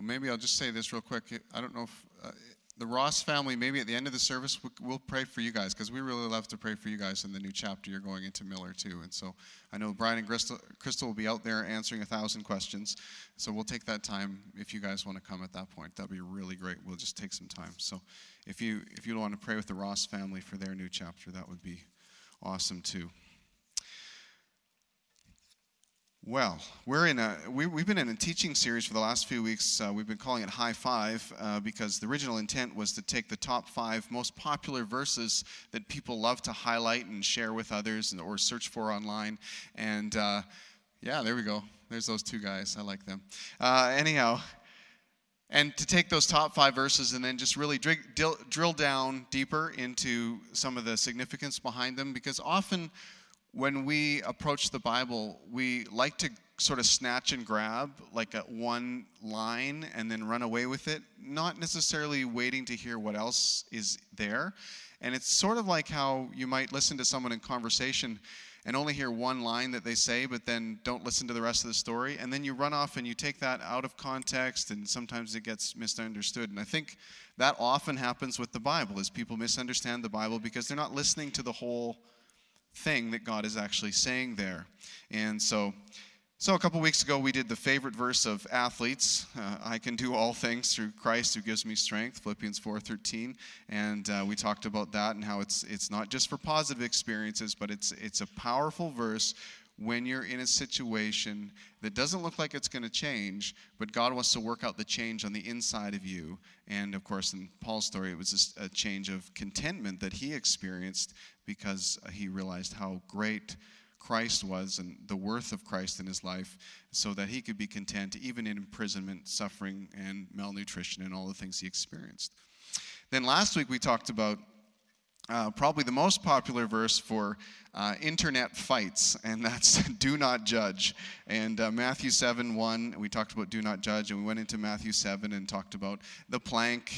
Well, maybe I'll just say this real quick. I don't know if uh, the Ross family, maybe at the end of the service, we'll pray for you guys because we really love to pray for you guys in the new chapter you're going into Miller, too. And so I know Brian and Crystal, Crystal will be out there answering a thousand questions. So we'll take that time if you guys want to come at that point. That'd be really great. We'll just take some time. So if you if you want to pray with the Ross family for their new chapter, that would be awesome too. Well, we're in a we, have been in a teaching series for the last few weeks. Uh, we've been calling it High Five uh, because the original intent was to take the top five most popular verses that people love to highlight and share with others and, or search for online. And uh, yeah, there we go. There's those two guys. I like them. Uh, anyhow, and to take those top five verses and then just really drill, drill down deeper into some of the significance behind them because often when we approach the Bible, we like to sort of snatch and grab like a one line and then run away with it, not necessarily waiting to hear what else is there. And it's sort of like how you might listen to someone in conversation and only hear one line that they say, but then don't listen to the rest of the story. And then you run off and you take that out of context, and sometimes it gets misunderstood. And I think that often happens with the Bible, is people misunderstand the Bible because they're not listening to the whole thing that God is actually saying there. And so, so a couple weeks ago, we did the favorite verse of athletes. Uh, I can do all things through Christ who gives me strength, Philippians 4:13, and uh, we talked about that and how it's it's not just for positive experiences, but it's it's a powerful verse when you're in a situation that doesn't look like it's going to change, but God wants to work out the change on the inside of you. And of course, in Paul's story, it was a change of contentment that he experienced because he realized how great Christ was and the worth of Christ in his life so that he could be content even in imprisonment, suffering, and malnutrition and all the things he experienced. Then last week we talked about uh, probably the most popular verse for uh, internet fights, and that's do not judge. And uh, Matthew 7 1, we talked about do not judge, and we went into Matthew 7 and talked about the plank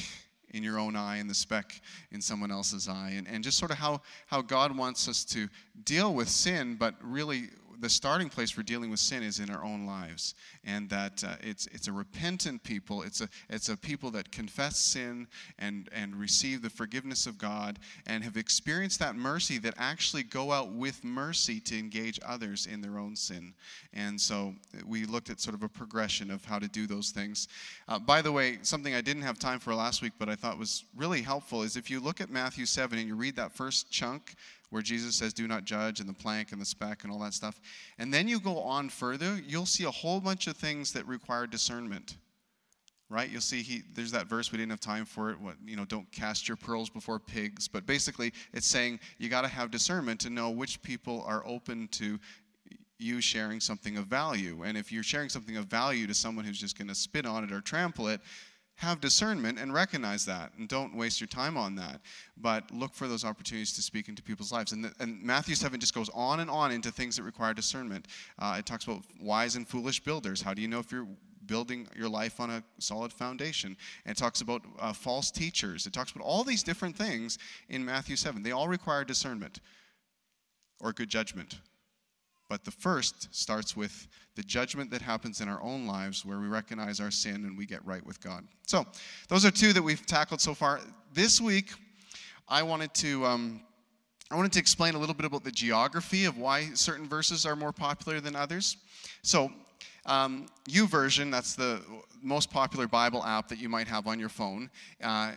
in your own eye and the speck in someone else's eye, and, and just sort of how, how God wants us to deal with sin, but really the starting place for dealing with sin is in our own lives, and that uh, it's it's a repentant people. It's a it's a people that confess sin and and receive the forgiveness of God and have experienced that mercy that actually go out with mercy to engage others in their own sin. And so we looked at sort of a progression of how to do those things. Uh, by the way, something I didn't have time for last week, but I thought was really helpful is if you look at Matthew seven and you read that first chunk where Jesus says, Do not judge, and the plank and the speck and all that stuff. And then you go on further, you'll see a whole bunch of things that require discernment. Right? You'll see he there's that verse we didn't have time for it. What you know, don't cast your pearls before pigs. But basically it's saying you gotta have discernment to know which people are open to you sharing something of value. And if you're sharing something of value to someone who's just gonna spit on it or trample it, have discernment and recognize that and don't waste your time on that but look for those opportunities to speak into people's lives. And, the, and matthew 7 just goes on and on into things that require discernment. Uh, it talks about wise and foolish builders. How do you know if you're building your life on a solid foundation? And it talks about uh, false teachers. It talks about all these different things in matthew 7 they all require discernment or good judgment but the first starts with the judgment that happens in our own lives where we recognize our sin and we get right with God. So, those are two that we've tackled so far. This week, I wanted to. Um, I wanted to explain a little bit about the geography of why certain verses are more popular than others. So, um, version—that's the most popular Bible app that you might have on your phone. Uh,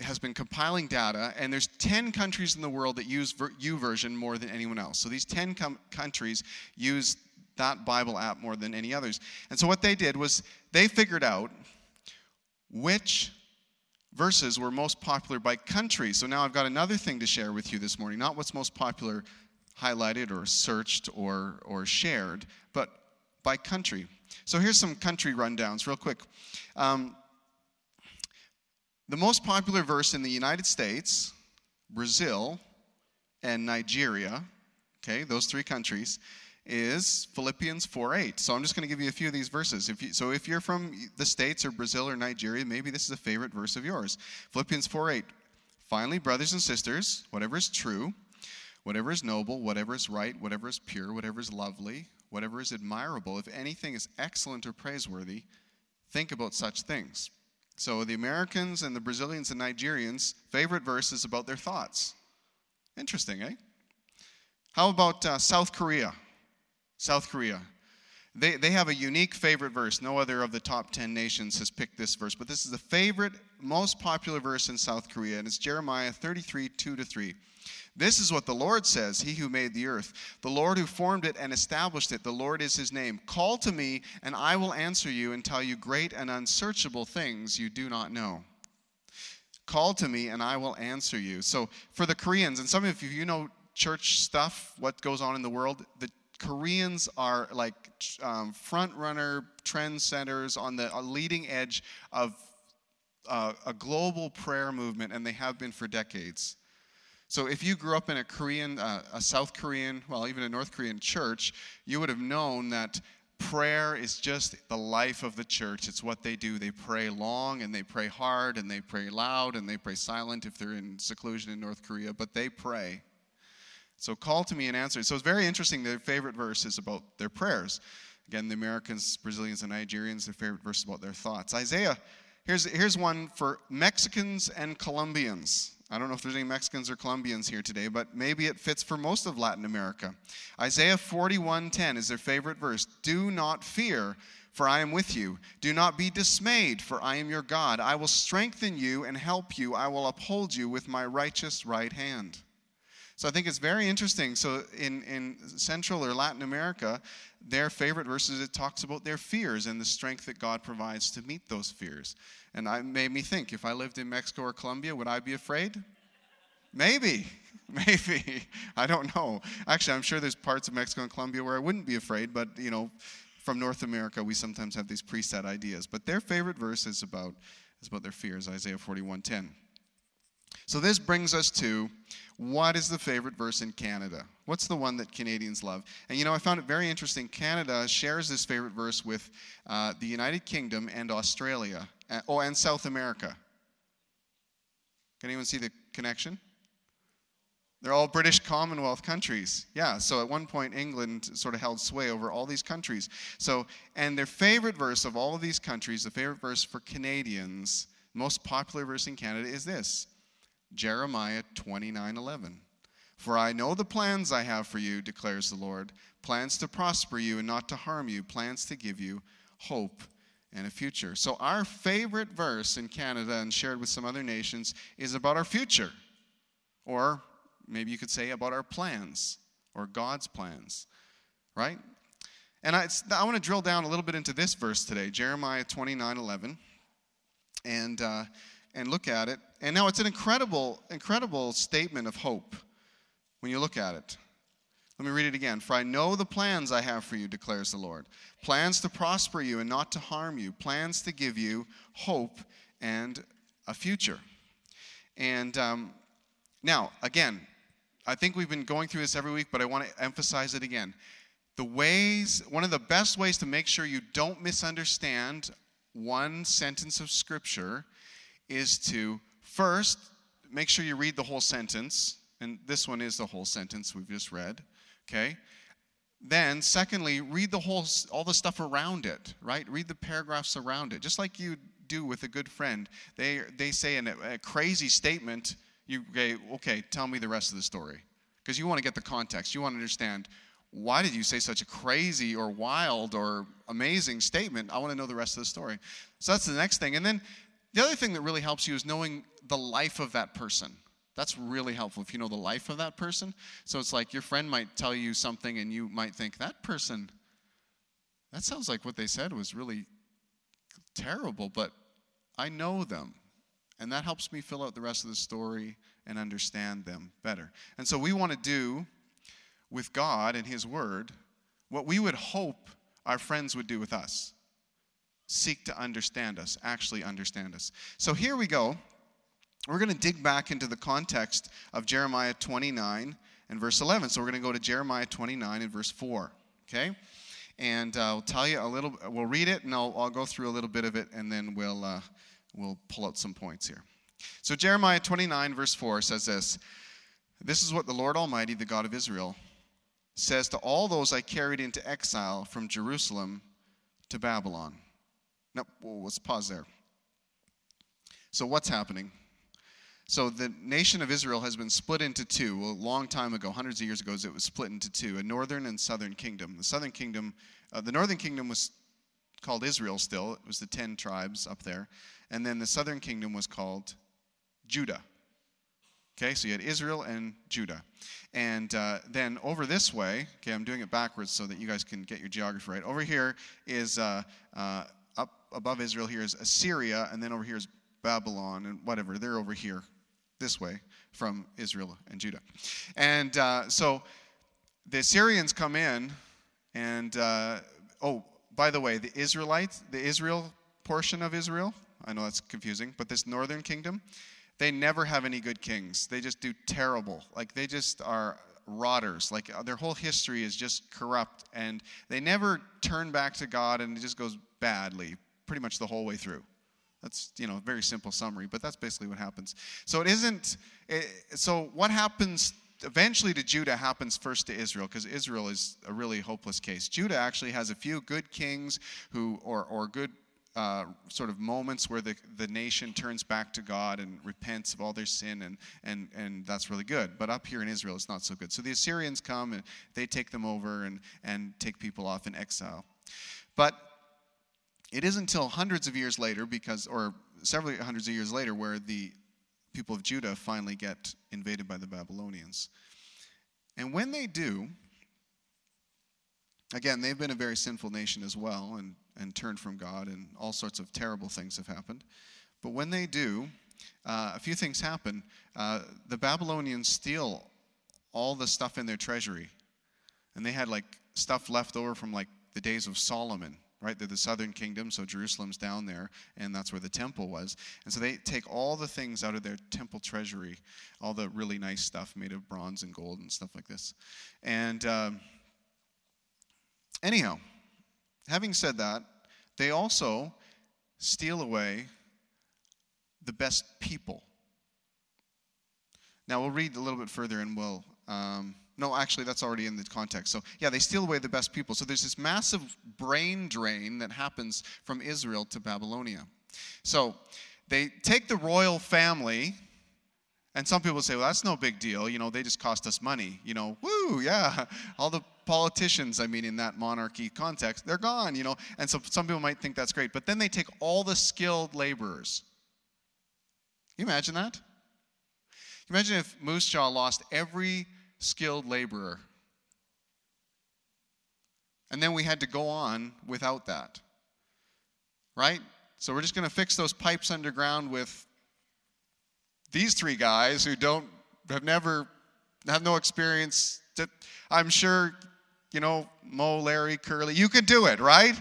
has been compiling data, and there's 10 countries in the world that use YouVersion more than anyone else. So these 10 com- countries use that Bible app more than any others. And so what they did was they figured out which verses were most popular by country. So now I've got another thing to share with you this morning. Not what's most popular highlighted or searched or, or shared, but by country. So here's some country rundowns, real quick. Um, the most popular verse in the United States, Brazil, and Nigeria, okay, those three countries, is Philippians 4:8. So I'm just going to give you a few of these verses. If you, so if you're from the States or Brazil or Nigeria, maybe this is a favorite verse of yours. Philippians 4:8. Finally, brothers and sisters, whatever is true, whatever is noble, whatever is right, whatever is pure, whatever is lovely, whatever is admirable, if anything is excellent or praiseworthy, think about such things. So the Americans and the Brazilians and Nigerians' favorite verse is about their thoughts. Interesting, eh? How about uh, South Korea? South Korea. They, they have a unique favorite verse. No other of the top 10 nations has picked this verse, but this is the favorite, most popular verse in South Korea, and it's Jeremiah 33 2 to 3. This is what the Lord says He who made the earth, the Lord who formed it and established it, the Lord is his name. Call to me, and I will answer you and tell you great and unsearchable things you do not know. Call to me, and I will answer you. So, for the Koreans, and some of you you know church stuff, what goes on in the world, the Koreans are like um, front runner trend centers on the leading edge of uh, a global prayer movement, and they have been for decades. So, if you grew up in a Korean, uh, a South Korean, well, even a North Korean church, you would have known that prayer is just the life of the church. It's what they do. They pray long and they pray hard and they pray loud and they pray silent if they're in seclusion in North Korea, but they pray. So call to me and answer. So it's very interesting. Their favorite verse is about their prayers. Again, the Americans, Brazilians, and Nigerians, their favorite verse is about their thoughts. Isaiah, here's, here's one for Mexicans and Colombians. I don't know if there's any Mexicans or Colombians here today, but maybe it fits for most of Latin America. Isaiah 41:10 is their favorite verse. Do not fear, for I am with you. Do not be dismayed, for I am your God. I will strengthen you and help you. I will uphold you with my righteous right hand. So I think it's very interesting. So in, in Central or Latin America, their favorite verses, it talks about their fears and the strength that God provides to meet those fears. And it made me think if I lived in Mexico or Colombia, would I be afraid? Maybe. Maybe. I don't know. Actually, I'm sure there's parts of Mexico and Colombia where I wouldn't be afraid, but you know, from North America, we sometimes have these preset ideas. But their favorite verse is about, is about their fears, Isaiah 41:10. So this brings us to what is the favorite verse in Canada? What's the one that Canadians love? And you know, I found it very interesting. Canada shares this favorite verse with uh, the United Kingdom and Australia, uh, oh, and South Africa. Can anyone see the connection? They're all British Commonwealth countries. Yeah, so at one point, England sort of held sway over all these countries. So, and their favorite verse of all of these countries, the favorite verse for Canadians, most popular verse in Canada is this Jeremiah 29 11. For I know the plans I have for you, declares the Lord plans to prosper you and not to harm you, plans to give you hope and a future. So, our favorite verse in Canada and shared with some other nations is about our future. Or maybe you could say about our plans or God's plans, right? And I, I want to drill down a little bit into this verse today, Jeremiah 29 11. And. Uh, and look at it. And now it's an incredible, incredible statement of hope when you look at it. Let me read it again. For I know the plans I have for you, declares the Lord plans to prosper you and not to harm you, plans to give you hope and a future. And um, now, again, I think we've been going through this every week, but I want to emphasize it again. The ways, one of the best ways to make sure you don't misunderstand one sentence of Scripture is to first make sure you read the whole sentence, and this one is the whole sentence we've just read, okay? Then, secondly, read the whole, all the stuff around it, right? Read the paragraphs around it, just like you do with a good friend. They, they say in a, crazy statement, you say, okay, tell me the rest of the story. Because you want to get the context. You want to understand why did you say such a crazy or wild or amazing statement? I want to know the rest of the story. So that's the next thing. And then the other thing that really helps you is knowing the life of that person. That's really helpful if you know the life of that person. So it's like your friend might tell you something and you might think, that person, that sounds like what they said was really terrible, but I know them. And that helps me fill out the rest of the story and understand them better. And so we want to do with God and His Word what we would hope our friends would do with us seek to understand us, actually understand us. So here we go. We're going to dig back into the context of Jeremiah 29 and verse 11. So we're going to go to Jeremiah 29 and verse 4. Okay? And uh, I'll tell you a little, we'll read it and I'll, I'll go through a little bit of it and then we'll, uh, we'll pull out some points here. So Jeremiah 29 verse 4 says this This is what the Lord Almighty, the God of Israel, says to all those I carried into exile from Jerusalem to Babylon. No, well, let's pause there. So, what's happening? So, the nation of Israel has been split into two. a long time ago, hundreds of years ago, it was split into two a northern and southern kingdom. The southern kingdom, uh, the northern kingdom was called Israel still, it was the 10 tribes up there. And then the southern kingdom was called Judah. Okay, so you had Israel and Judah. And uh, then over this way, okay, I'm doing it backwards so that you guys can get your geography right. Over here is, uh, uh, above Israel, here is Assyria, and then over here is Babylon, and whatever. They're over here, this way, from Israel and Judah. And uh, so the Assyrians come in, and, uh, oh, by the way, the Israelites, the Israel portion of Israel, I know that's confusing, but this northern kingdom, they never have any good kings. They just do terrible. Like they just are rotters. Like uh, their whole history is just corrupt and they never turn back to God and it just goes badly pretty much the whole way through. That's, you know, a very simple summary, but that's basically what happens. So it isn't, it, so what happens eventually to Judah happens first to Israel because Israel is a really hopeless case. Judah actually has a few good kings who, or, or good uh, sort of moments where the, the nation turns back to God and repents of all their sin, and, and, and that's really good. But up here in Israel, it's not so good. So the Assyrians come and they take them over and, and take people off in exile. But it isn't until hundreds of years later, because, or several hundreds of years later, where the people of Judah finally get invaded by the Babylonians. And when they do, again, they've been a very sinful nation as well, and and turned from God, and all sorts of terrible things have happened. But when they do, uh, a few things happen. Uh, the Babylonians steal all the stuff in their treasury, and they had like stuff left over from like the days of Solomon. Right, they're the southern kingdom, so Jerusalem's down there, and that's where the temple was. And so they take all the things out of their temple treasury, all the really nice stuff made of bronze and gold and stuff like this. And um, anyhow, having said that, they also steal away the best people. Now, we'll read a little bit further and we'll. Um, no, actually, that's already in the context. So, yeah, they steal away the best people. So, there's this massive brain drain that happens from Israel to Babylonia. So, they take the royal family, and some people say, well, that's no big deal. You know, they just cost us money. You know, woo, yeah. All the politicians, I mean, in that monarchy context, they're gone, you know. And so some people might think that's great. But then they take all the skilled laborers. Can you imagine that? Imagine if Moose Jaw lost every skilled laborer. And then we had to go on without that. Right? So we're just going to fix those pipes underground with these three guys who don't have never have no experience. To, I'm sure you know, Moe, Larry, Curly. You could do it, right?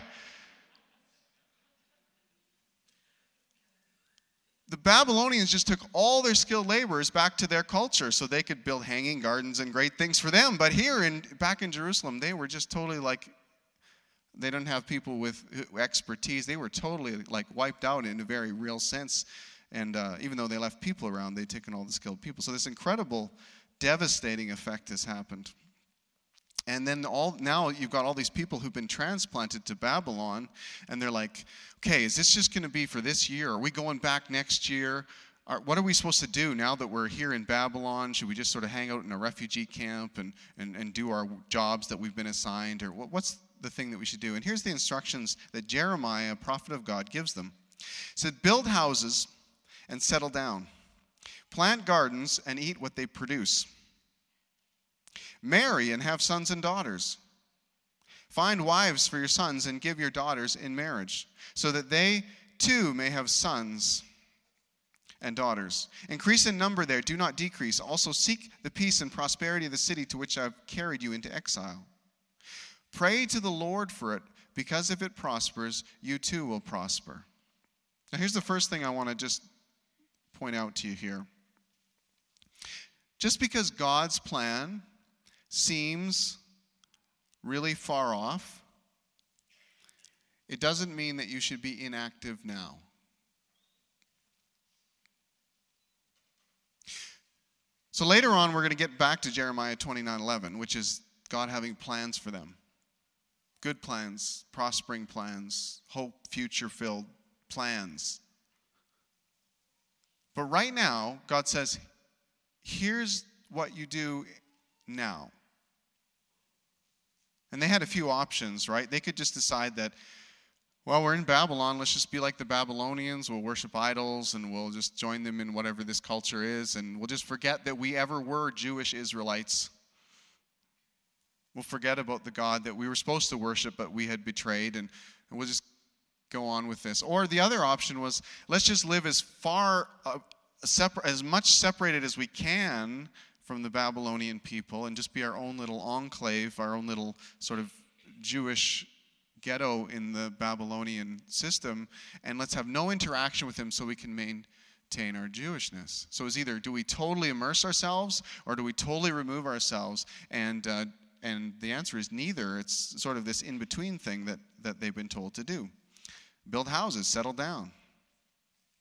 The Babylonians just took all their skilled laborers back to their culture so they could build hanging gardens and great things for them. But here in back in Jerusalem, they were just totally like they didn't have people with expertise. They were totally like wiped out in a very real sense. And uh, even though they left people around, they'd taken all the skilled people. So this incredible, devastating effect has happened. And then all now you've got all these people who've been transplanted to Babylon, and they're like, okay, is this just going to be for this year? Are we going back next year? what are we supposed to do now that we're here in Babylon? Should we just sort of hang out in a refugee camp and, and, and do our jobs that we've been assigned? Or what, what's the thing that we should do? And here's the instructions that Jeremiah, a prophet of God, gives them. He said, Build houses and settle down, plant gardens and eat what they produce. Marry and have sons and daughters. Find wives for your sons and give your daughters in marriage, so that they too may have sons and daughters. Increase in number there, do not decrease. Also seek the peace and prosperity of the city to which I've carried you into exile. Pray to the Lord for it, because if it prospers, you too will prosper. Now, here's the first thing I want to just point out to you here. Just because God's plan seems really far off, it doesn't mean that you should be inactive now. So later on, we're going to get back to Jeremiah 29 11, which is God having plans for them. good plans, prospering plans, hope, future filled plans. But right now, God says, here's what you do now. And they had a few options, right? They could just decide that, well, we're in Babylon, let's just be like the Babylonians, we'll worship idols and we'll just join them in whatever this culture is, and we'll just forget that we ever were Jewish Israelites. We'll forget about the God that we were supposed to worship, but we had betrayed, and, we'll just go on with this. Or the other option was let's just live as far, uh, separ- as much separated as we can from the Babylonian people and just be our own little enclave, our own little sort of Jewish ghetto in the Babylonian system, and let's have no interaction with them so we can maintain our Jewishness. So it's either do we totally immerse ourselves or do we totally remove ourselves? And, uh, and the answer is neither. It's sort of this in between thing that, that they've been told to do build houses, settle down.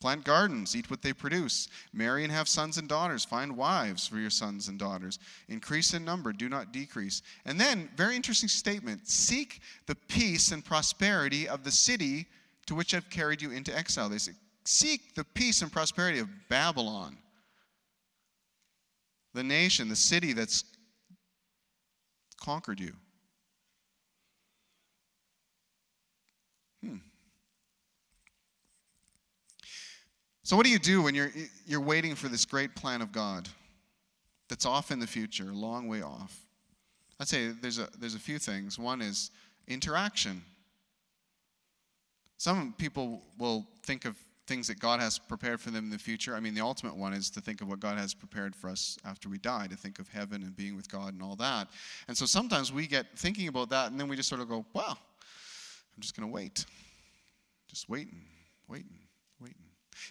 Plant gardens, eat what they produce. Marry and have sons and daughters. Find wives for your sons and daughters. Increase in number, do not decrease. And then, very interesting statement seek the peace and prosperity of the city to which I've carried you into exile. They say, seek the peace and prosperity of Babylon, the nation, the city that's conquered you. So, what do you do when you're, you're waiting for this great plan of God that's off in the future, a long way off? I'd say there's a, there's a few things. One is interaction. Some people will think of things that God has prepared for them in the future. I mean, the ultimate one is to think of what God has prepared for us after we die, to think of heaven and being with God and all that. And so sometimes we get thinking about that, and then we just sort of go, well, I'm just going to wait. Just waiting, waiting.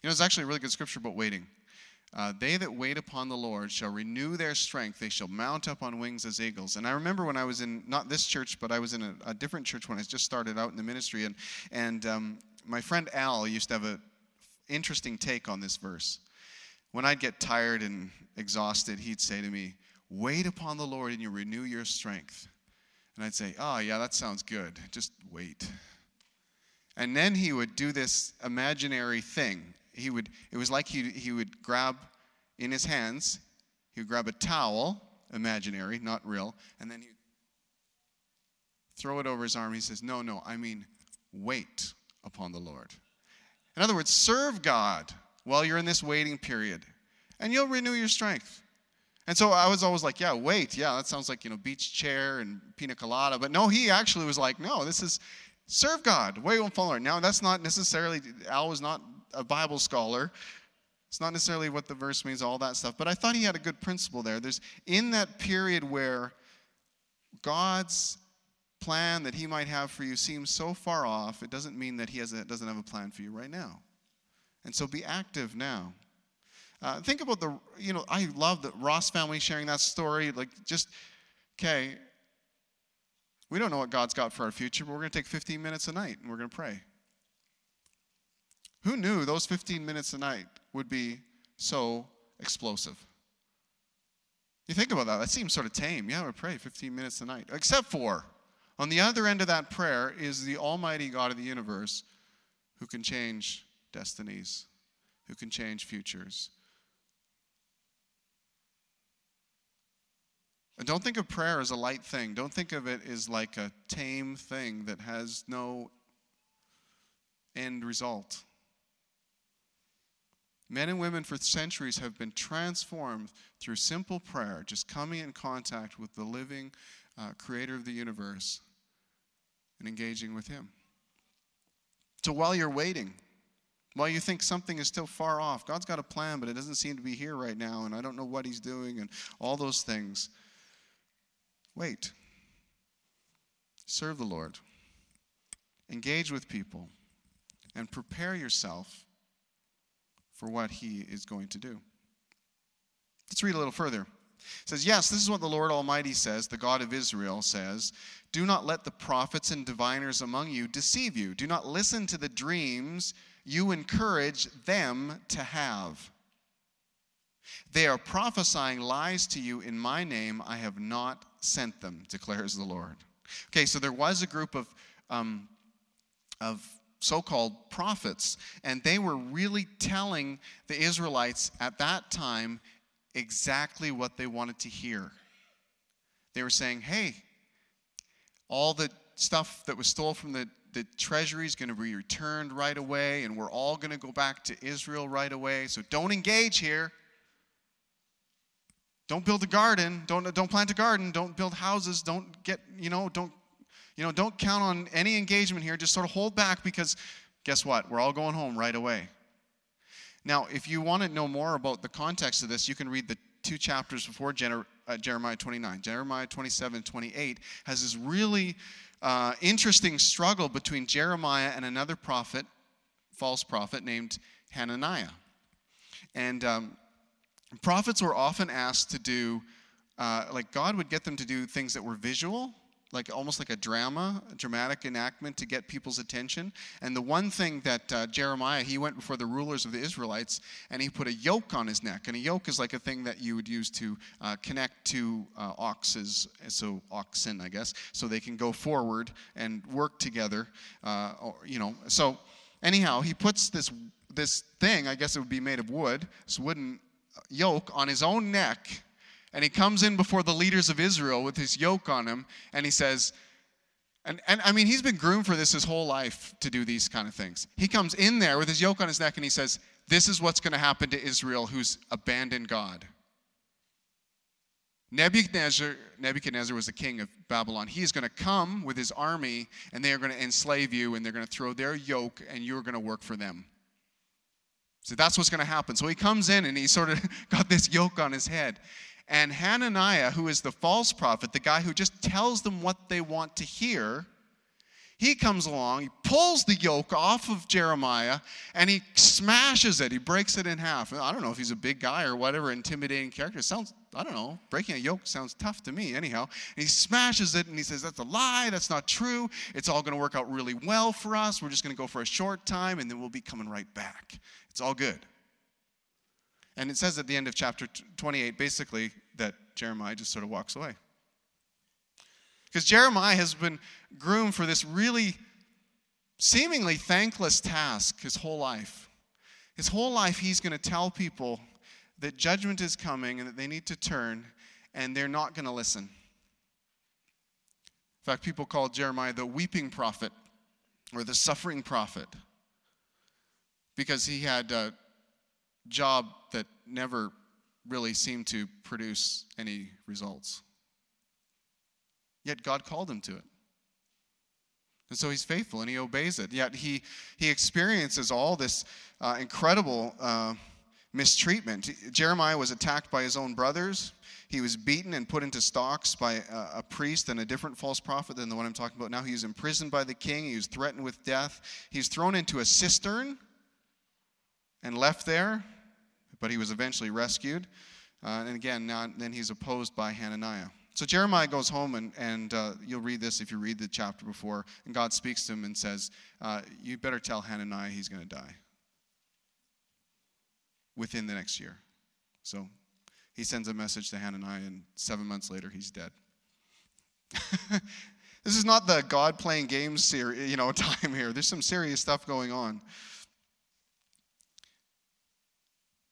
You know, it's actually a really good scripture about waiting. Uh, they that wait upon the Lord shall renew their strength. They shall mount up on wings as eagles. And I remember when I was in, not this church, but I was in a, a different church when I just started out in the ministry. And, and um, my friend Al used to have an interesting take on this verse. When I'd get tired and exhausted, he'd say to me, Wait upon the Lord and you renew your strength. And I'd say, Oh, yeah, that sounds good. Just wait. And then he would do this imaginary thing he would, it was like he, he would grab in his hands, he would grab a towel, imaginary, not real, and then he'd throw it over his arm. He says, No, no, I mean, wait upon the Lord. In other words, serve God while you're in this waiting period, and you'll renew your strength. And so I was always like, yeah, wait, yeah, that sounds like, you know, beach chair and pina colada. But no, he actually was like, no, this is serve God, wait on follow. Now, that's not necessarily, Al was not a Bible scholar. It's not necessarily what the verse means, all that stuff, but I thought he had a good principle there. There's in that period where God's plan that he might have for you seems so far off, it doesn't mean that he has a, doesn't have a plan for you right now. And so be active now. Uh, think about the, you know, I love the Ross family sharing that story. Like, just, okay, we don't know what God's got for our future, but we're going to take 15 minutes a night and we're going to pray. Who knew those 15 minutes a night would be so explosive? You think about that, that seems sort of tame. Yeah, we pray 15 minutes a night. Except for, on the other end of that prayer is the Almighty God of the universe who can change destinies, who can change futures. Don't think of prayer as a light thing. Don't think of it as like a tame thing that has no end result. Men and women for centuries have been transformed through simple prayer, just coming in contact with the living uh, creator of the universe and engaging with him. So while you're waiting, while you think something is still far off, God's got a plan, but it doesn't seem to be here right now, and I don't know what he's doing, and all those things. Wait. Serve the Lord. Engage with people. And prepare yourself for what he is going to do. Let's read a little further. It says, Yes, this is what the Lord Almighty says, the God of Israel says Do not let the prophets and diviners among you deceive you. Do not listen to the dreams you encourage them to have. They are prophesying lies to you in my name. I have not sent them, declares the Lord. Okay, so there was a group of, um, of so called prophets, and they were really telling the Israelites at that time exactly what they wanted to hear. They were saying, hey, all the stuff that was stolen from the, the treasury is going to be returned right away, and we're all going to go back to Israel right away. So don't engage here. Don't build a garden. Don't, don't plant a garden. Don't build houses. Don't get, you know, don't, you know, don't count on any engagement here. Just sort of hold back because guess what? We're all going home right away. Now, if you want to know more about the context of this, you can read the two chapters before Jer- uh, Jeremiah 29. Jeremiah 27 28 has this really uh, interesting struggle between Jeremiah and another prophet, false prophet, named Hananiah. And um, prophets were often asked to do, uh, like, God would get them to do things that were visual like almost like a drama, a dramatic enactment to get people's attention. And the one thing that uh, Jeremiah, he went before the rulers of the Israelites and he put a yoke on his neck. And a yoke is like a thing that you would use to uh, connect two uh, oxes, so oxen, I guess, so they can go forward and work together. Uh, or, you know, so anyhow, he puts this this thing, I guess it would be made of wood, this wooden yoke on his own neck and he comes in before the leaders of Israel with his yoke on him, and he says, and, and I mean, he's been groomed for this his whole life to do these kind of things. He comes in there with his yoke on his neck and he says, This is what's going to happen to Israel who's abandoned God. Nebuchadnezzar, Nebuchadnezzar was the king of Babylon. He is going to come with his army and they are going to enslave you and they're going to throw their yoke and you're going to work for them. So that's what's going to happen. So he comes in and he sort of got this yoke on his head. And Hananiah, who is the false prophet, the guy who just tells them what they want to hear, he comes along, he pulls the yoke off of Jeremiah, and he smashes it. He breaks it in half. I don't know if he's a big guy or whatever, intimidating character. It sounds, I don't know, breaking a yoke sounds tough to me, anyhow. And he smashes it and he says, That's a lie. That's not true. It's all going to work out really well for us. We're just going to go for a short time, and then we'll be coming right back. It's all good. And it says at the end of chapter 28, basically, that Jeremiah just sort of walks away. Because Jeremiah has been groomed for this really seemingly thankless task his whole life. His whole life, he's going to tell people that judgment is coming and that they need to turn, and they're not going to listen. In fact, people call Jeremiah the weeping prophet or the suffering prophet because he had a job that never really seemed to produce any results. Yet God called him to it. And so he's faithful and he obeys it. Yet he, he experiences all this uh, incredible uh, mistreatment. Jeremiah was attacked by his own brothers. He was beaten and put into stocks by a, a, priest and a different false prophet than the one I'm talking about now. He was imprisoned by the king. He was threatened with death. He's thrown into a cistern and left there but he was eventually rescued. Uh, and again, now then he's opposed by Hananiah. So Jeremiah goes home, and, and uh, you'll read this if you read the chapter before. And God speaks to him and says, uh, You better tell Hananiah he's going to die within the next year. So he sends a message to Hananiah, and seven months later, he's dead. this is not the God playing games you know, time here. There's some serious stuff going on.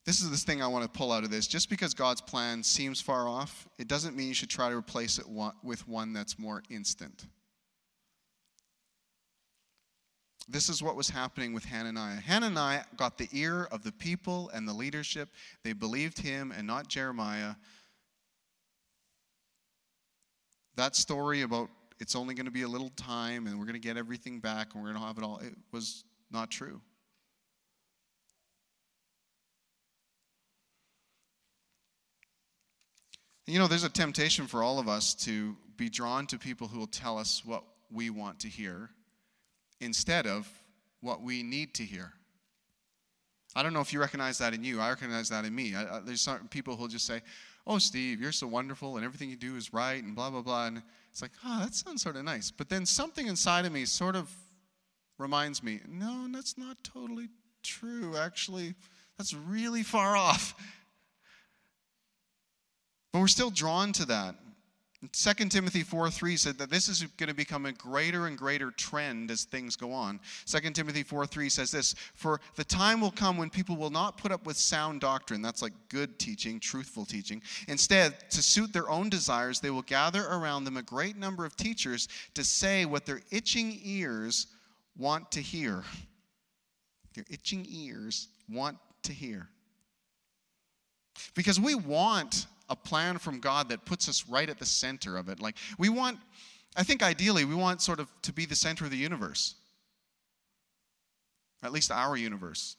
This is the thing I want to pull out of this. Just because God's plan seems far off, it doesn't mean you should try to replace it with one that's more instant. This is what was happening with Hananiah. Hananiah got the ear of the people and the leadership. They believed him and not Jeremiah. That story about it's only going to be a little time and we're going to get everything back and we're going to have it all, it was not true. You know, there's a temptation for all of us to be drawn to people who will tell us what we want to hear instead of what we need to hear. I don't know if you recognize that in you. I recognize that in me. I, I, there's certain people who'll just say, Oh, Steve, you're so wonderful and everything you do is right and blah, blah, blah. And it's like, Oh, that sounds sort of nice. But then something inside of me sort of reminds me, No, that's not totally true. Actually, that's really far off. But we're still drawn to that. 2 Timothy 4 3 said that this is going to become a greater and greater trend as things go on. 2 Timothy 4 3 says this For the time will come when people will not put up with sound doctrine, that's like good teaching, truthful teaching. Instead, to suit their own desires, they will gather around them a great number of teachers to say what their itching ears want to hear. Their itching ears want to hear. Because we want a plan from God that puts us right at the center of it. Like, we want, I think ideally, we want sort of to be the center of the universe, at least our universe.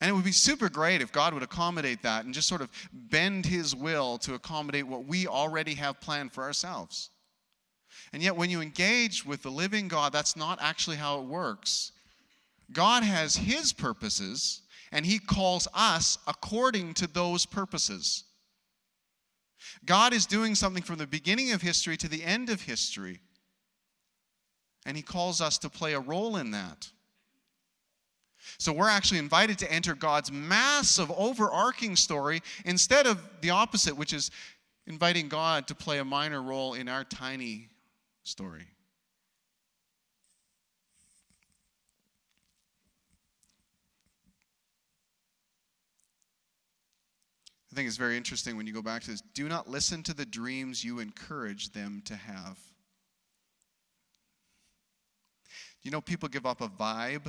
And it would be super great if God would accommodate that and just sort of bend his will to accommodate what we already have planned for ourselves. And yet, when you engage with the living God, that's not actually how it works. God has his purposes, and He calls us according to those purposes. God is doing something from the beginning of history to the end of history, and He calls us to play a role in that. So we're actually invited to enter God's massive, overarching story instead of the opposite, which is inviting God to play a minor role in our tiny story. I think it's very interesting when you go back to this. Do not listen to the dreams you encourage them to have. You know, people give up a vibe.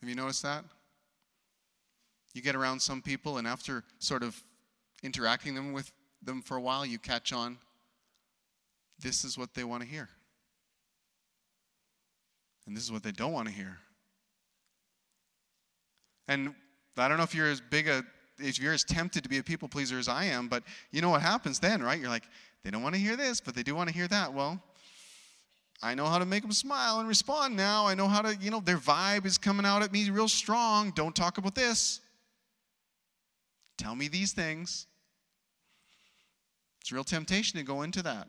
Have you noticed that? You get around some people, and after sort of interacting them with them for a while, you catch on this is what they want to hear. And this is what they don't want to hear. And I don't know if you're as big a, if you're as tempted to be a people pleaser as I am, but you know what happens then, right? You're like, they don't want to hear this, but they do want to hear that. Well, I know how to make them smile and respond now. I know how to, you know, their vibe is coming out at me real strong. Don't talk about this. Tell me these things. It's real temptation to go into that.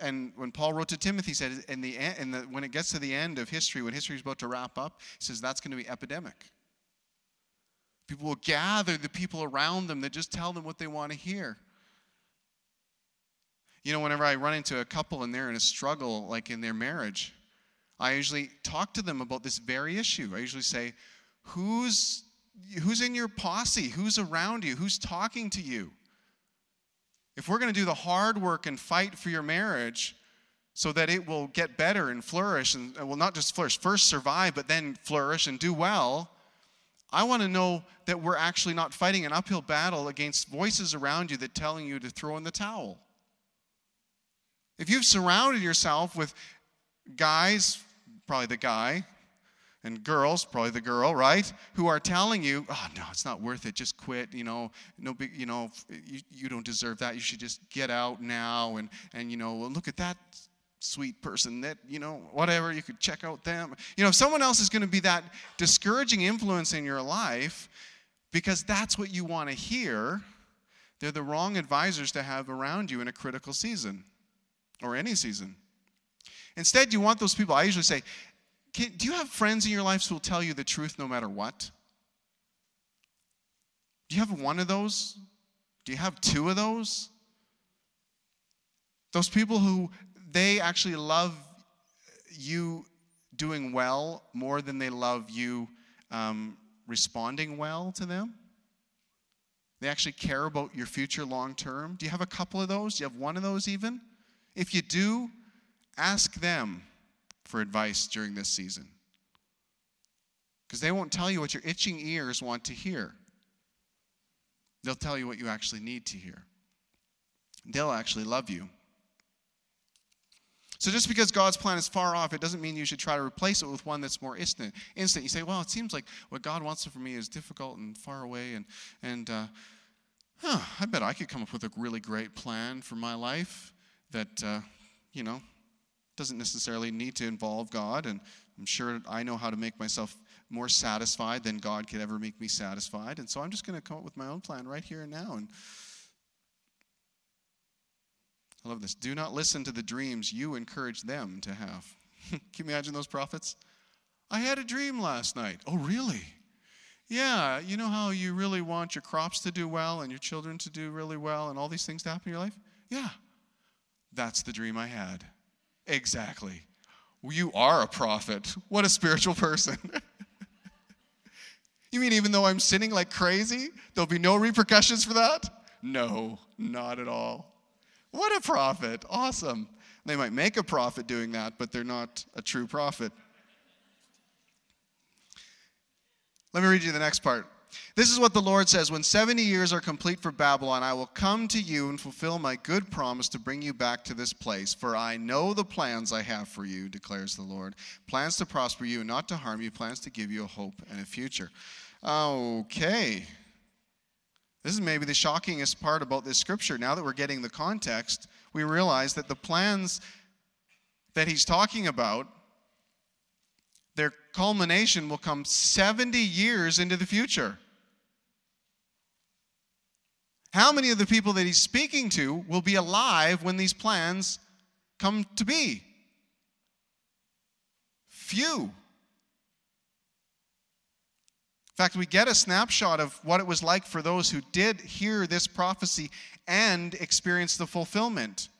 And when Paul wrote to Timothy, he said, in the, in the, when it gets to the end of history, when history is about to wrap up, he says that's going to be epidemic. People will gather the people around them that just tell them what they want to hear. You know, whenever I run into a couple and they're in a struggle, like in their marriage, I usually talk to them about this very issue. I usually say, Who's, who's in your posse? Who's around you? Who's talking to you? If we're going to do the hard work and fight for your marriage so that it will get better and flourish, and uh, will not just flourish, first survive, but then flourish and do well, I want to know that we're actually not fighting an uphill battle against voices around you that telling you to throw in the towel. If you've surrounded yourself with guys, probably the guy, and girls, probably the girl, right, who are telling you, "Oh no, it's not worth it. Just quit. You know, no big. You know, you, you don't deserve that. You should just get out now." And and you know, well, look at that sweet person. That you know, whatever. You could check out them. You know, if someone else is going to be that discouraging influence in your life, because that's what you want to hear, they're the wrong advisors to have around you in a critical season, or any season. Instead, you want those people. I usually say, can, do you have friends in your life who will tell you the truth no matter what? Do you have one of those? Do you have two of those? Those people who they actually love you doing well more than they love you um, responding well to them? They actually care about your future long term. Do you have a couple of those? Do you have one of those even? If you do, ask them for advice during this season. Because they won't tell you what your itching ears want to hear, they'll tell you what you actually need to hear. They'll actually love you. So just because God's plan is far off, it doesn't mean you should try to replace it with one that's more instant. Instant. You say, "Well, it seems like what God wants for me is difficult and far away, and and uh, huh, I bet I could come up with a really great plan for my life that uh, you know doesn't necessarily need to involve God, and I'm sure I know how to make myself more satisfied than God could ever make me satisfied. And so I'm just going to come up with my own plan right here and now. And I love this. Do not listen to the dreams you encourage them to have. Can you imagine those prophets? I had a dream last night. Oh, really? Yeah, you know how you really want your crops to do well and your children to do really well and all these things to happen in your life? Yeah. That's the dream I had. Exactly. You are a prophet. What a spiritual person. you mean even though I'm sinning like crazy, there'll be no repercussions for that? No, not at all. What a prophet. Awesome. They might make a profit doing that, but they're not a true prophet. Let me read you the next part. This is what the Lord says When 70 years are complete for Babylon, I will come to you and fulfill my good promise to bring you back to this place. For I know the plans I have for you, declares the Lord plans to prosper you and not to harm you, plans to give you a hope and a future. Okay. This is maybe the shockingest part about this scripture. Now that we're getting the context, we realize that the plans that he's talking about culmination will come 70 years into the future. How many of the people that he's speaking to will be alive when these plans come to be? Few. In fact, we get a snapshot of what it was like for those who did hear this prophecy and experience the fulfillment.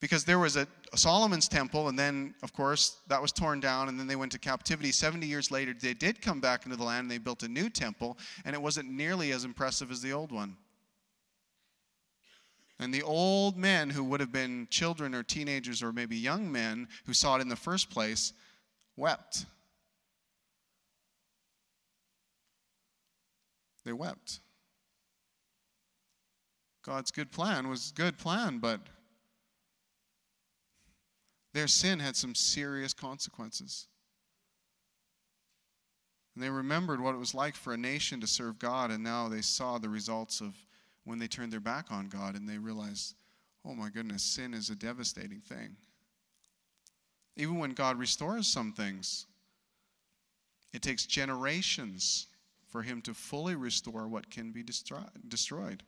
Because there was a, Solomon's temple, and then, of course, that was torn down, and then they went to captivity. 70 years later, they did come back into the land, and they built a new temple, and it wasn't nearly as impressive as the old one. And the old men who would have been children or teenagers or maybe young men who saw it in the first place wept. They wept. God's good plan was good plan, but their sin had some serious consequences. And they remembered what it was like for a nation to serve God, and now they saw the results of when they turned their back on God and they realized, oh my goodness, sin is a devastating thing. Even when God restores some things, it takes generations for Him to fully restore what can be destroyed.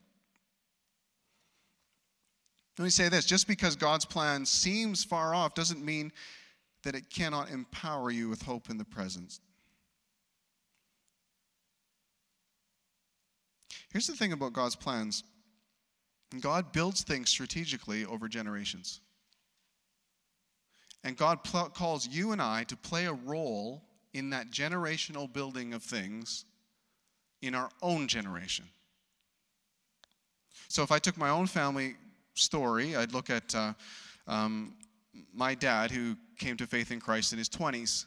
Let me say this just because God's plan seems far off doesn't mean that it cannot empower you with hope in the present. Here's the thing about God's plans God builds things strategically over generations. And God pl- calls you and I to play a role in that generational building of things in our own generation. So if I took my own family story, I'd look at uh, um, my dad who came to faith in Christ in his 20s.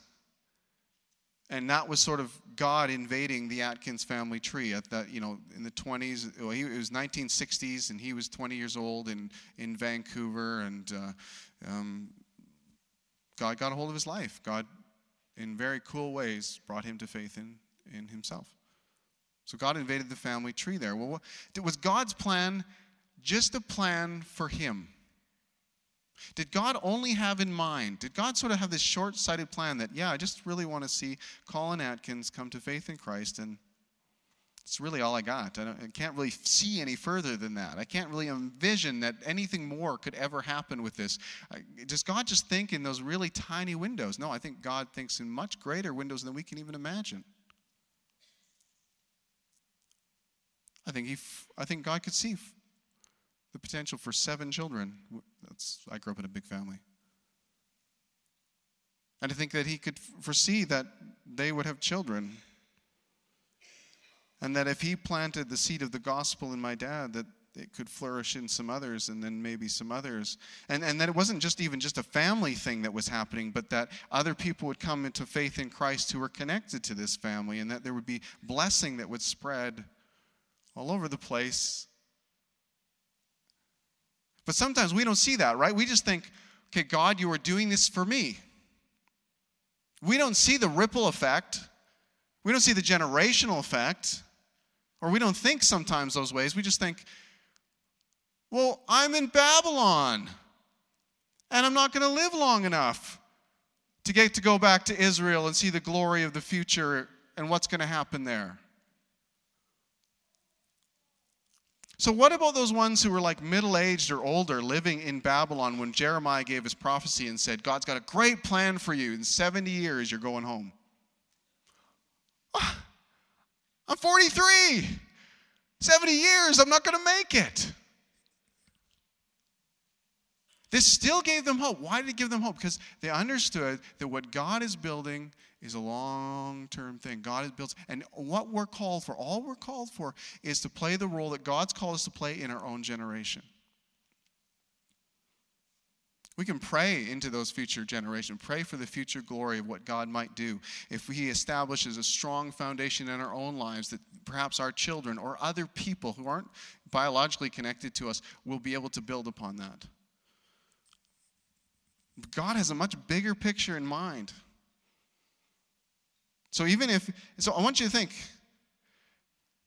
And that was sort of God invading the Atkins family tree at that, you know, in the 20s. Well, he, it was 1960s, and he was 20 years old in, in Vancouver. And uh, um, God got a hold of his life. God, in very cool ways, brought him to faith in, in himself. So God invaded the family tree there. Well, what, was God's plan just a plan for him? Did God only have in mind, did God sort of have this short sighted plan that, yeah, I just really want to see Colin Atkins come to faith in Christ, and it's really all I got. I, I, can't really see any further than that. I can't really envision that anything more could ever happen with this. I, does God just think in those really tiny windows? No, I think God thinks in much greater windows than we can even imagine. I think, he, I think God could see the potential for seven children. That's, I grew up in a big family. And I think that he could foresee that they would have children. And that if he planted the seed of the gospel in my dad, that it could flourish in some others and then maybe some others. And, and that it wasn't just even just a family thing that was happening, but that other people would come into faith in Christ who were connected to this family and that there would be blessing that would spread all over the place but sometimes we don't see that, right? We just think, okay, God, you are doing this for me. We don't see the ripple effect. We don't see the generational effect. Or we don't think sometimes those ways. We just think, well, I'm in Babylon and I'm not going to live long enough to get to go back to Israel and see the glory of the future and what's going to happen there. So, what about those ones who were like middle aged or older living in Babylon when Jeremiah gave his prophecy and said, God's got a great plan for you. In 70 years, you're going home? Ah, I'm 43. 70 years, I'm not going to make it. This still gave them hope. Why did it give them hope? Because they understood that what God is building is a long term thing. God is built, and what we're called for, all we're called for, is to play the role that God's called us to play in our own generation. We can pray into those future generations, pray for the future glory of what God might do. If He establishes a strong foundation in our own lives, that perhaps our children or other people who aren't biologically connected to us will be able to build upon that. God has a much bigger picture in mind. So even if, so I want you to think,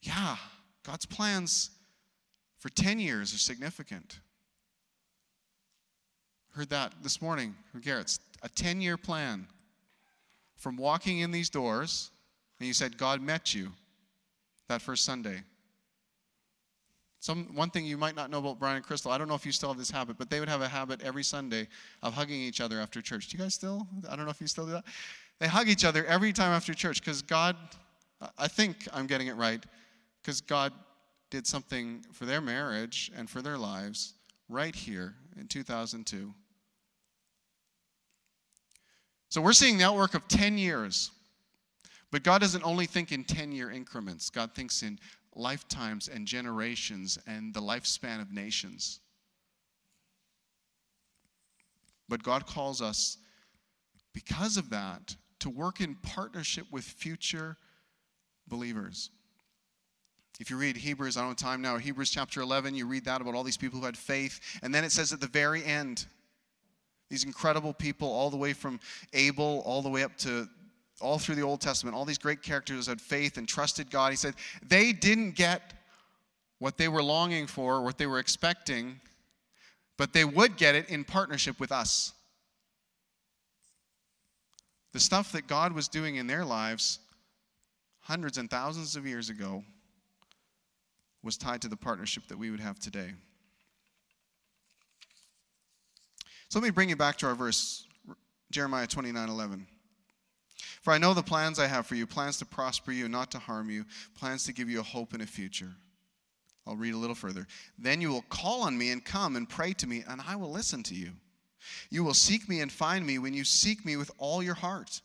yeah, God's plans for 10 years are significant. Heard that this morning from Garrett's a 10 year plan from walking in these doors, and you said God met you that first Sunday. Some, one thing you might not know about Brian and Crystal, I don't know if you still have this habit, but they would have a habit every Sunday of hugging each other after church. Do you guys still? I don't know if you still do that. They hug each other every time after church because God, I think I'm getting it right, because God did something for their marriage and for their lives right here in 2002. So we're seeing the outwork of 10 years. But God doesn't only think in 10 year increments, God thinks in lifetimes and generations and the lifespan of nations. But God calls us, because of that, to work in partnership with future believers. If you read Hebrews, I don't have time now, Hebrews chapter 11, you read that about all these people who had faith. And then it says at the very end, these incredible people, all the way from Abel, all the way up to all through the Old Testament, all these great characters had faith and trusted God. He said they didn't get what they were longing for, what they were expecting, but they would get it in partnership with us. The stuff that God was doing in their lives hundreds and thousands of years ago was tied to the partnership that we would have today. So let me bring you back to our verse, Jeremiah 29 11. For I know the plans I have for you plans to prosper you, not to harm you, plans to give you a hope and a future. I'll read a little further. Then you will call on me and come and pray to me, and I will listen to you. You will seek me and find me when you seek me with all your heart.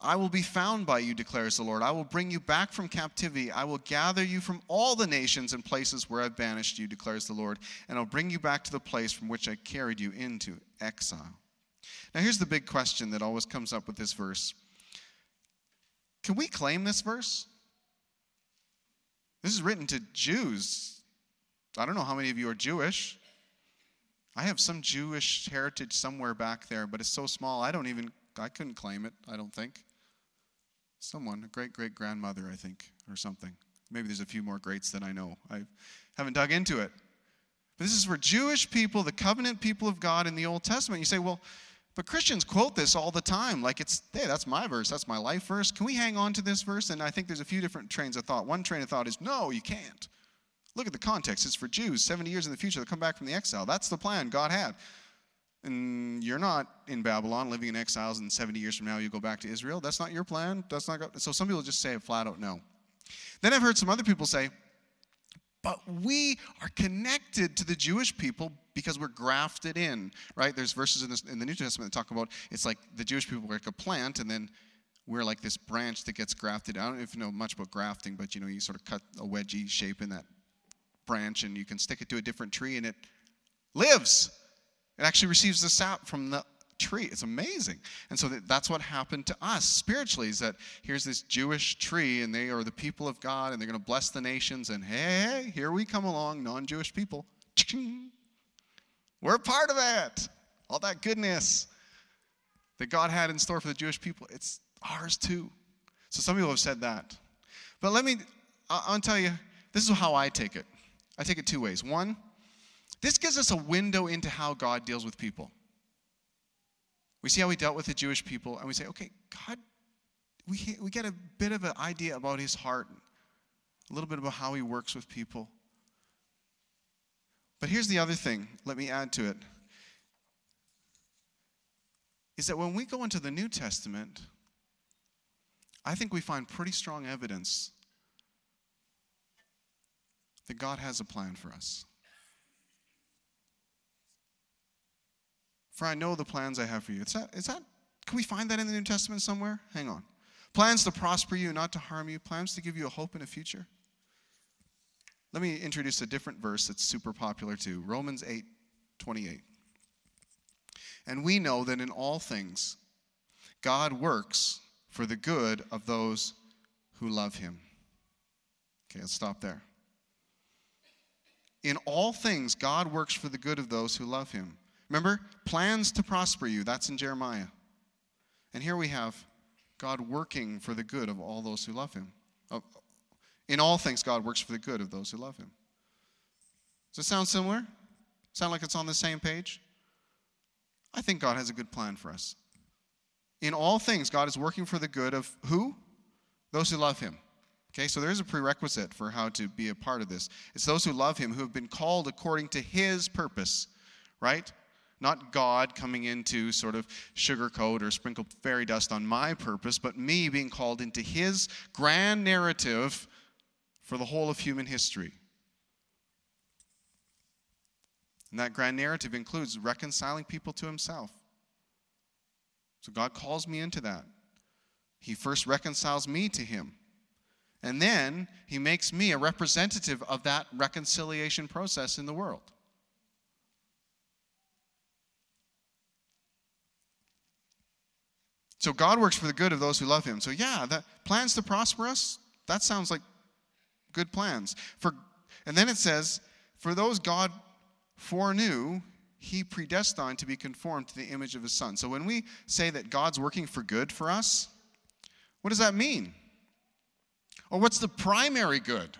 I will be found by you, declares the Lord. I will bring you back from captivity. I will gather you from all the nations and places where I've banished you, declares the Lord, and I'll bring you back to the place from which I carried you into exile. Now, here's the big question that always comes up with this verse can we claim this verse? This is written to Jews. I don't know how many of you are Jewish. I have some Jewish heritage somewhere back there, but it's so small I don't even I couldn't claim it, I don't think. Someone, a great great grandmother, I think, or something. Maybe there's a few more greats than I know. I haven't dug into it. But this is for Jewish people, the covenant people of God in the Old Testament. You say, well, but Christians quote this all the time, like it's, hey, that's my verse, that's my life verse. Can we hang on to this verse? And I think there's a few different trains of thought. One train of thought is, no, you can't. Look at the context. It's for Jews 70 years in the future. They'll come back from the exile. That's the plan God had. And you're not in Babylon living in exiles, and 70 years from now you go back to Israel. That's not your plan. That's not. God. So some people just say flat out no. Then I've heard some other people say, but we are connected to the Jewish people because we're grafted in, right? There's verses in, this, in the New Testament that talk about it's like the Jewish people are like a plant, and then we're like this branch that gets grafted. I don't know if you know much about grafting, but you know, you sort of cut a wedgie shape in that branch and you can stick it to a different tree and it lives. It actually receives the sap from the tree. It's amazing. And so that's what happened to us spiritually is that here's this Jewish tree and they are the people of God and they're going to bless the nations. And hey, here we come along, non Jewish people. We're a part of it. All that goodness that God had in store for the Jewish people, it's ours too. So some people have said that. But let me, I'll tell you, this is how I take it. I take it two ways. One, this gives us a window into how God deals with people. We see how he dealt with the Jewish people, and we say, okay, God, we, we get a bit of an idea about his heart, a little bit about how he works with people. But here's the other thing, let me add to it. Is that when we go into the New Testament, I think we find pretty strong evidence that God has a plan for us. For I know the plans I have for you. Is that, is that, can we find that in the New Testament somewhere? Hang on. Plans to prosper you, not to harm you, plans to give you a hope and a future. Let me introduce a different verse that's super popular too Romans 8 28. And we know that in all things, God works for the good of those who love him. Okay, let's stop there. In all things, God works for the good of those who love him. Remember, plans to prosper you, that's in Jeremiah. And here we have God working for the good of all those who love him. Oh, In all things, God works for the good of those who love him. Does it sound similar? Sound like it's on the same page? I think God has a good plan for us. In all things, God is working for the good of who? Those who love him. Okay, so there's a prerequisite for how to be a part of this. It's those who love him who have been called according to his purpose, right? Not God coming in to sort of sugarcoat or sprinkle fairy dust on my purpose, but me being called into his grand narrative for the whole of human history. And that grand narrative includes reconciling people to himself. So God calls me into that. He first reconciles me to him. And then he makes me a representative of that reconciliation process in the world. So God works for the good of those who love him. So yeah, that plans to prosper us, that sounds like good plans. For and then it says, for those God foreknew, he predestined to be conformed to the image of his son. So when we say that God's working for good for us, what does that mean? Or what's the primary good?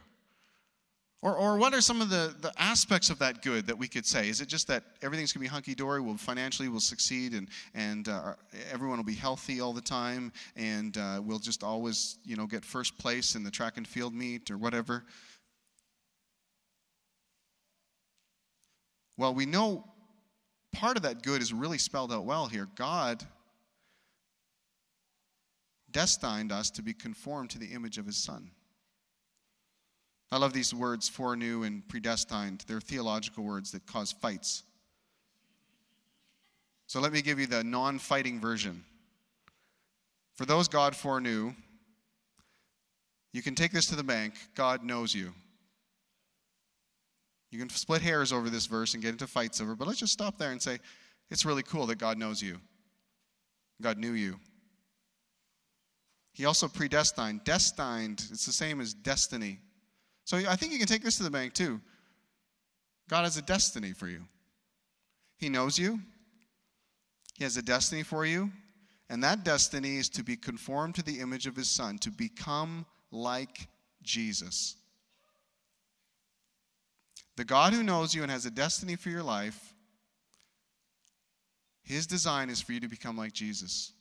Or, or what are some of the, the aspects of that good that we could say? Is it just that everything's going to be hunky dory, we'll financially we'll succeed, and, and uh, everyone will be healthy all the time, and uh, we'll just always you know, get first place in the track and field meet or whatever? Well, we know part of that good is really spelled out well here. God destined us to be conformed to the image of his son. I love these words, foreknew and predestined. They're theological words that cause fights. So let me give you the non fighting version. For those God foreknew, you can take this to the bank. God knows you. You can split hairs over this verse and get into fights over, but let's just stop there and say it's really cool that God knows you. God knew you. He also predestined. Destined, it's the same as destiny. So I think you can take this to the bank too. God has a destiny for you. He knows you, He has a destiny for you, and that destiny is to be conformed to the image of His Son, to become like Jesus. The God who knows you and has a destiny for your life, His design is for you to become like Jesus.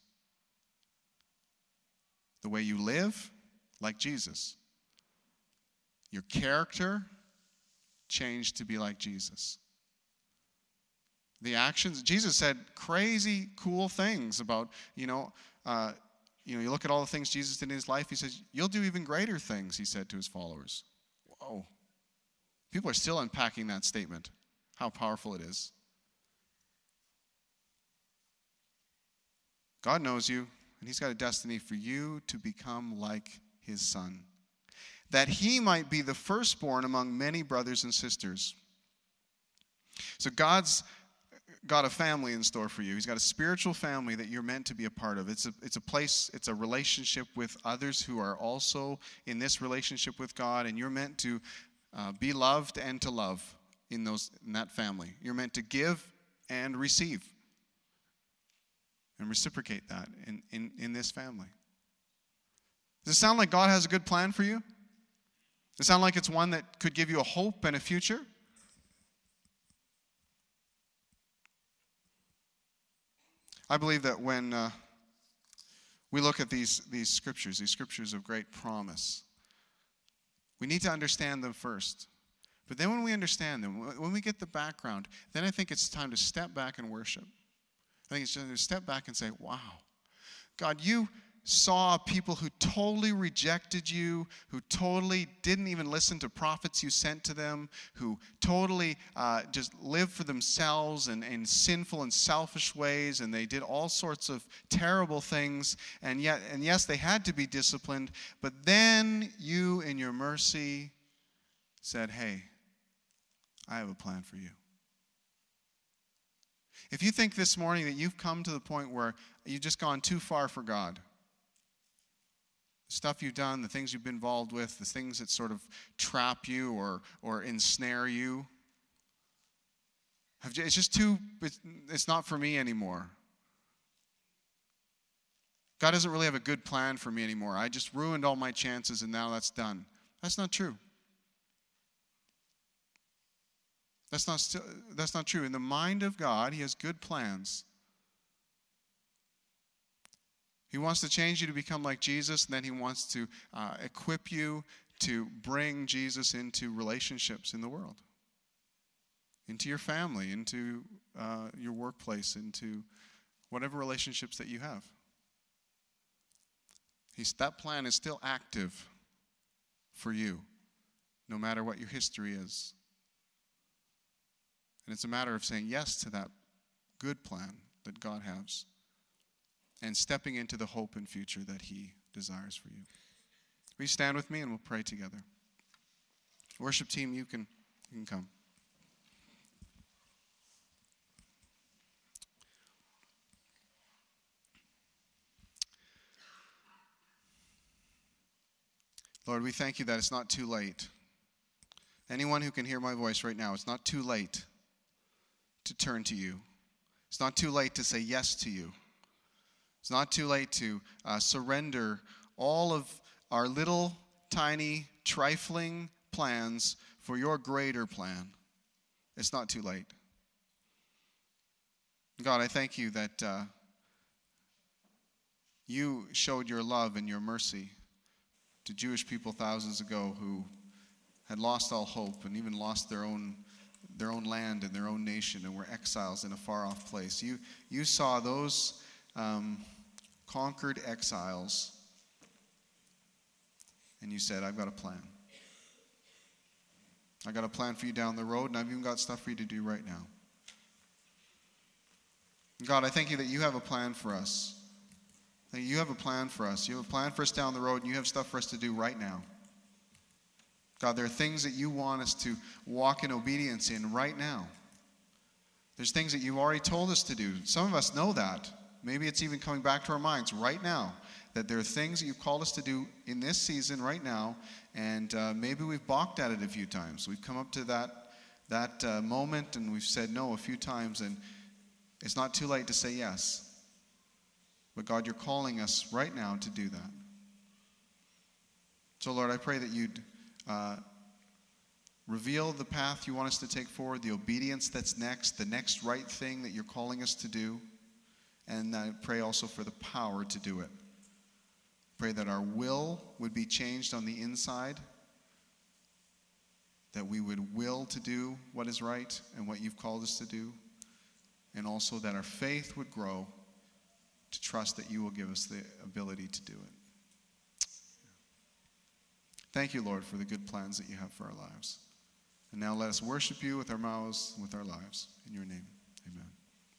The way you live, like Jesus. Your character, changed to be like Jesus. The actions, Jesus said crazy, cool things about, you know, uh, you know, you look at all the things Jesus did in his life, he says, You'll do even greater things, he said to his followers. Whoa. People are still unpacking that statement, how powerful it is. God knows you, and He's got a destiny for you to become like His Son, that He might be the firstborn among many brothers and sisters. So God's got a family in store for you. He's got a spiritual family that you're meant to be a part of. It's a, it's a place, it's a relationship with others who are also in this relationship with God, and you're meant to uh, be loved and to love in, those, in that family. You're meant to give and receive and reciprocate that in, in, in this family. Does it sound like God has a good plan for you? It sound like it's one that could give you a hope and a future? I believe that when uh, we look at these, these scriptures, these scriptures of great promise, we need to understand them first. But then when we understand them, when we get the background, then I think it's time to step back and worship. I think it's time to step back and say, wow, God, you, saw people who totally rejected you, who totally didn't even listen to prophets you sent to them, who totally uh, just lived for themselves and in sinful and selfish ways, and they did all sorts of terrible things. And yet, and yes, they had to be disciplined. But then you, in your mercy, said, "Hey, I have a plan for you." If you think this morning that you've come to the point where you've just gone too far for God, stuff you've done, the things you've been involved with, the things that sort of trap you or, or ensnare you, it's just too, it's not for me anymore. God doesn't really have a good plan for me anymore. I just ruined all my chances and now that's done. That's not true. That's not, that's not true. In the mind of God, He has good plans. He wants to change you to become like Jesus, and then He wants to uh, equip you to bring Jesus into relationships in the world, into your family, into uh, your workplace, into whatever relationships that you have. He's, that plan is still active for you, no matter what your history is. And it's a matter of saying yes to that good plan that God has and stepping into the hope and future that He desires for you. Will you stand with me and we'll pray together? Worship team, you can, you can come. Lord, we thank you that it's not too late. Anyone who can hear my voice right now, it's not too late to turn to you. It's not too late to say yes to you. It's not too late to uh, surrender all of our little, tiny, trifling plans for your greater plan. It's not too late. God, I thank you that uh, you showed your love and your mercy to Jewish people thousands ago who had lost all hope and even lost their own their own land and their own nation and were exiles in a far off place. You, you saw those um, conquered exiles and you said, I've got a plan. I got a plan for you down the road, and I've even got stuff for you to do right now. God, I thank you that you have a plan for us. That you have a plan for us. You have a plan for us down the road, and you have stuff for us to do right now. God, there are things that you want us to walk in obedience in right now. There's things that you've already told us to do. Some of us know that. Maybe it's even coming back to our minds right now that there are things that you've called us to do in this season right now, and uh, maybe we've balked at it a few times. We've come up to that, that uh, moment and we've said no a few times, and it's not too late to say yes. But God, you're calling us right now to do that. So, Lord, I pray that you'd uh, reveal the path you want us to take forward, the obedience that's next, the next right thing that you're calling us to do. And I pray also for the power to do it. Pray that our will would be changed on the inside, that we would will to do what is right and what you've called us to do, and also that our faith would grow to trust that you will give us the ability to do it. Thank you, Lord, for the good plans that you have for our lives. And now let us worship you with our mouths, and with our lives. In your name.